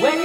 Wake.